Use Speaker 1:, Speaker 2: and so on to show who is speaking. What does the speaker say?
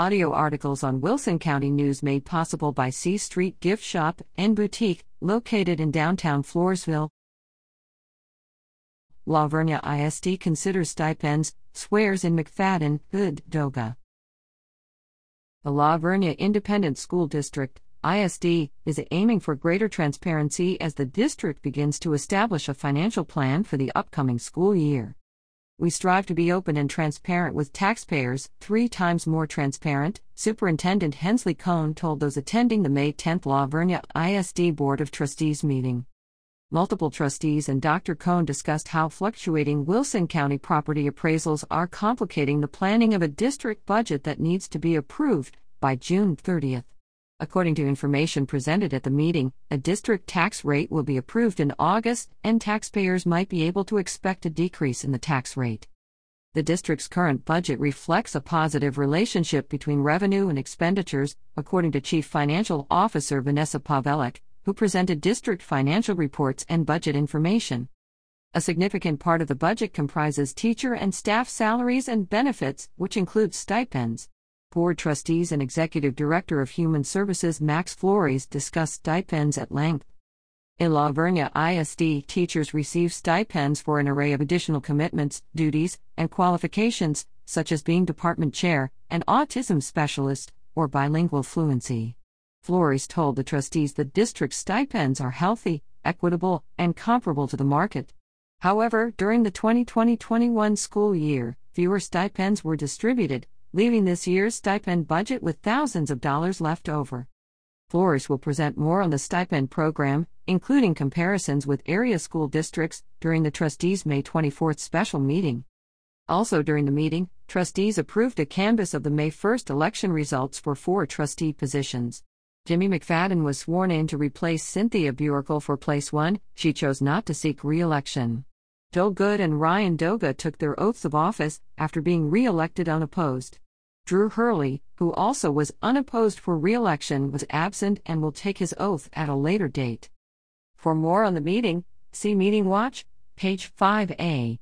Speaker 1: Audio articles on Wilson County News made possible by C Street Gift Shop and Boutique, located in downtown Floresville. La Vernia ISD considers stipends, swears in McFadden, Good, Doga. The La Vernia Independent School District, ISD, is aiming for greater transparency as the district begins to establish a financial plan for the upcoming school year. We strive to be open and transparent with taxpayers, three times more transparent, Superintendent Hensley Cone told those attending the May 10 La Vernia ISD Board of Trustees meeting. Multiple trustees and Dr. Cone discussed how fluctuating Wilson County property appraisals are complicating the planning of a district budget that needs to be approved by June 30th. According to information presented at the meeting, a district tax rate will be approved in August, and taxpayers might be able to expect a decrease in the tax rate. The district's current budget reflects a positive relationship between revenue and expenditures, according to Chief Financial Officer Vanessa Pavelik, who presented district financial reports and budget information. A significant part of the budget comprises teacher and staff salaries and benefits, which includes stipends. Board trustees and Executive Director of Human Services Max Flores discussed stipends at length. In La Vernia ISD, teachers receive stipends for an array of additional commitments, duties, and qualifications, such as being department chair, an autism specialist, or bilingual fluency. Flores told the trustees that district stipends are healthy, equitable, and comparable to the market. However, during the 2020 21 school year, fewer stipends were distributed, leaving this year's stipend budget with thousands of dollars left over. Flores will present more on the stipend program, including comparisons with area school districts, during the trustees' May 24 special meeting. Also during the meeting, trustees approved a canvass of the May 1st election results for four trustee positions. Jimmy McFadden was sworn in to replace Cynthia Burakel for place one, she chose not to seek re election. Joel Good and Ryan Doga took their oaths of office after being re elected unopposed. Drew Hurley, who also was unopposed for re election, was absent and will take his oath at a later date. For more on the meeting, see Meeting Watch, page 5a.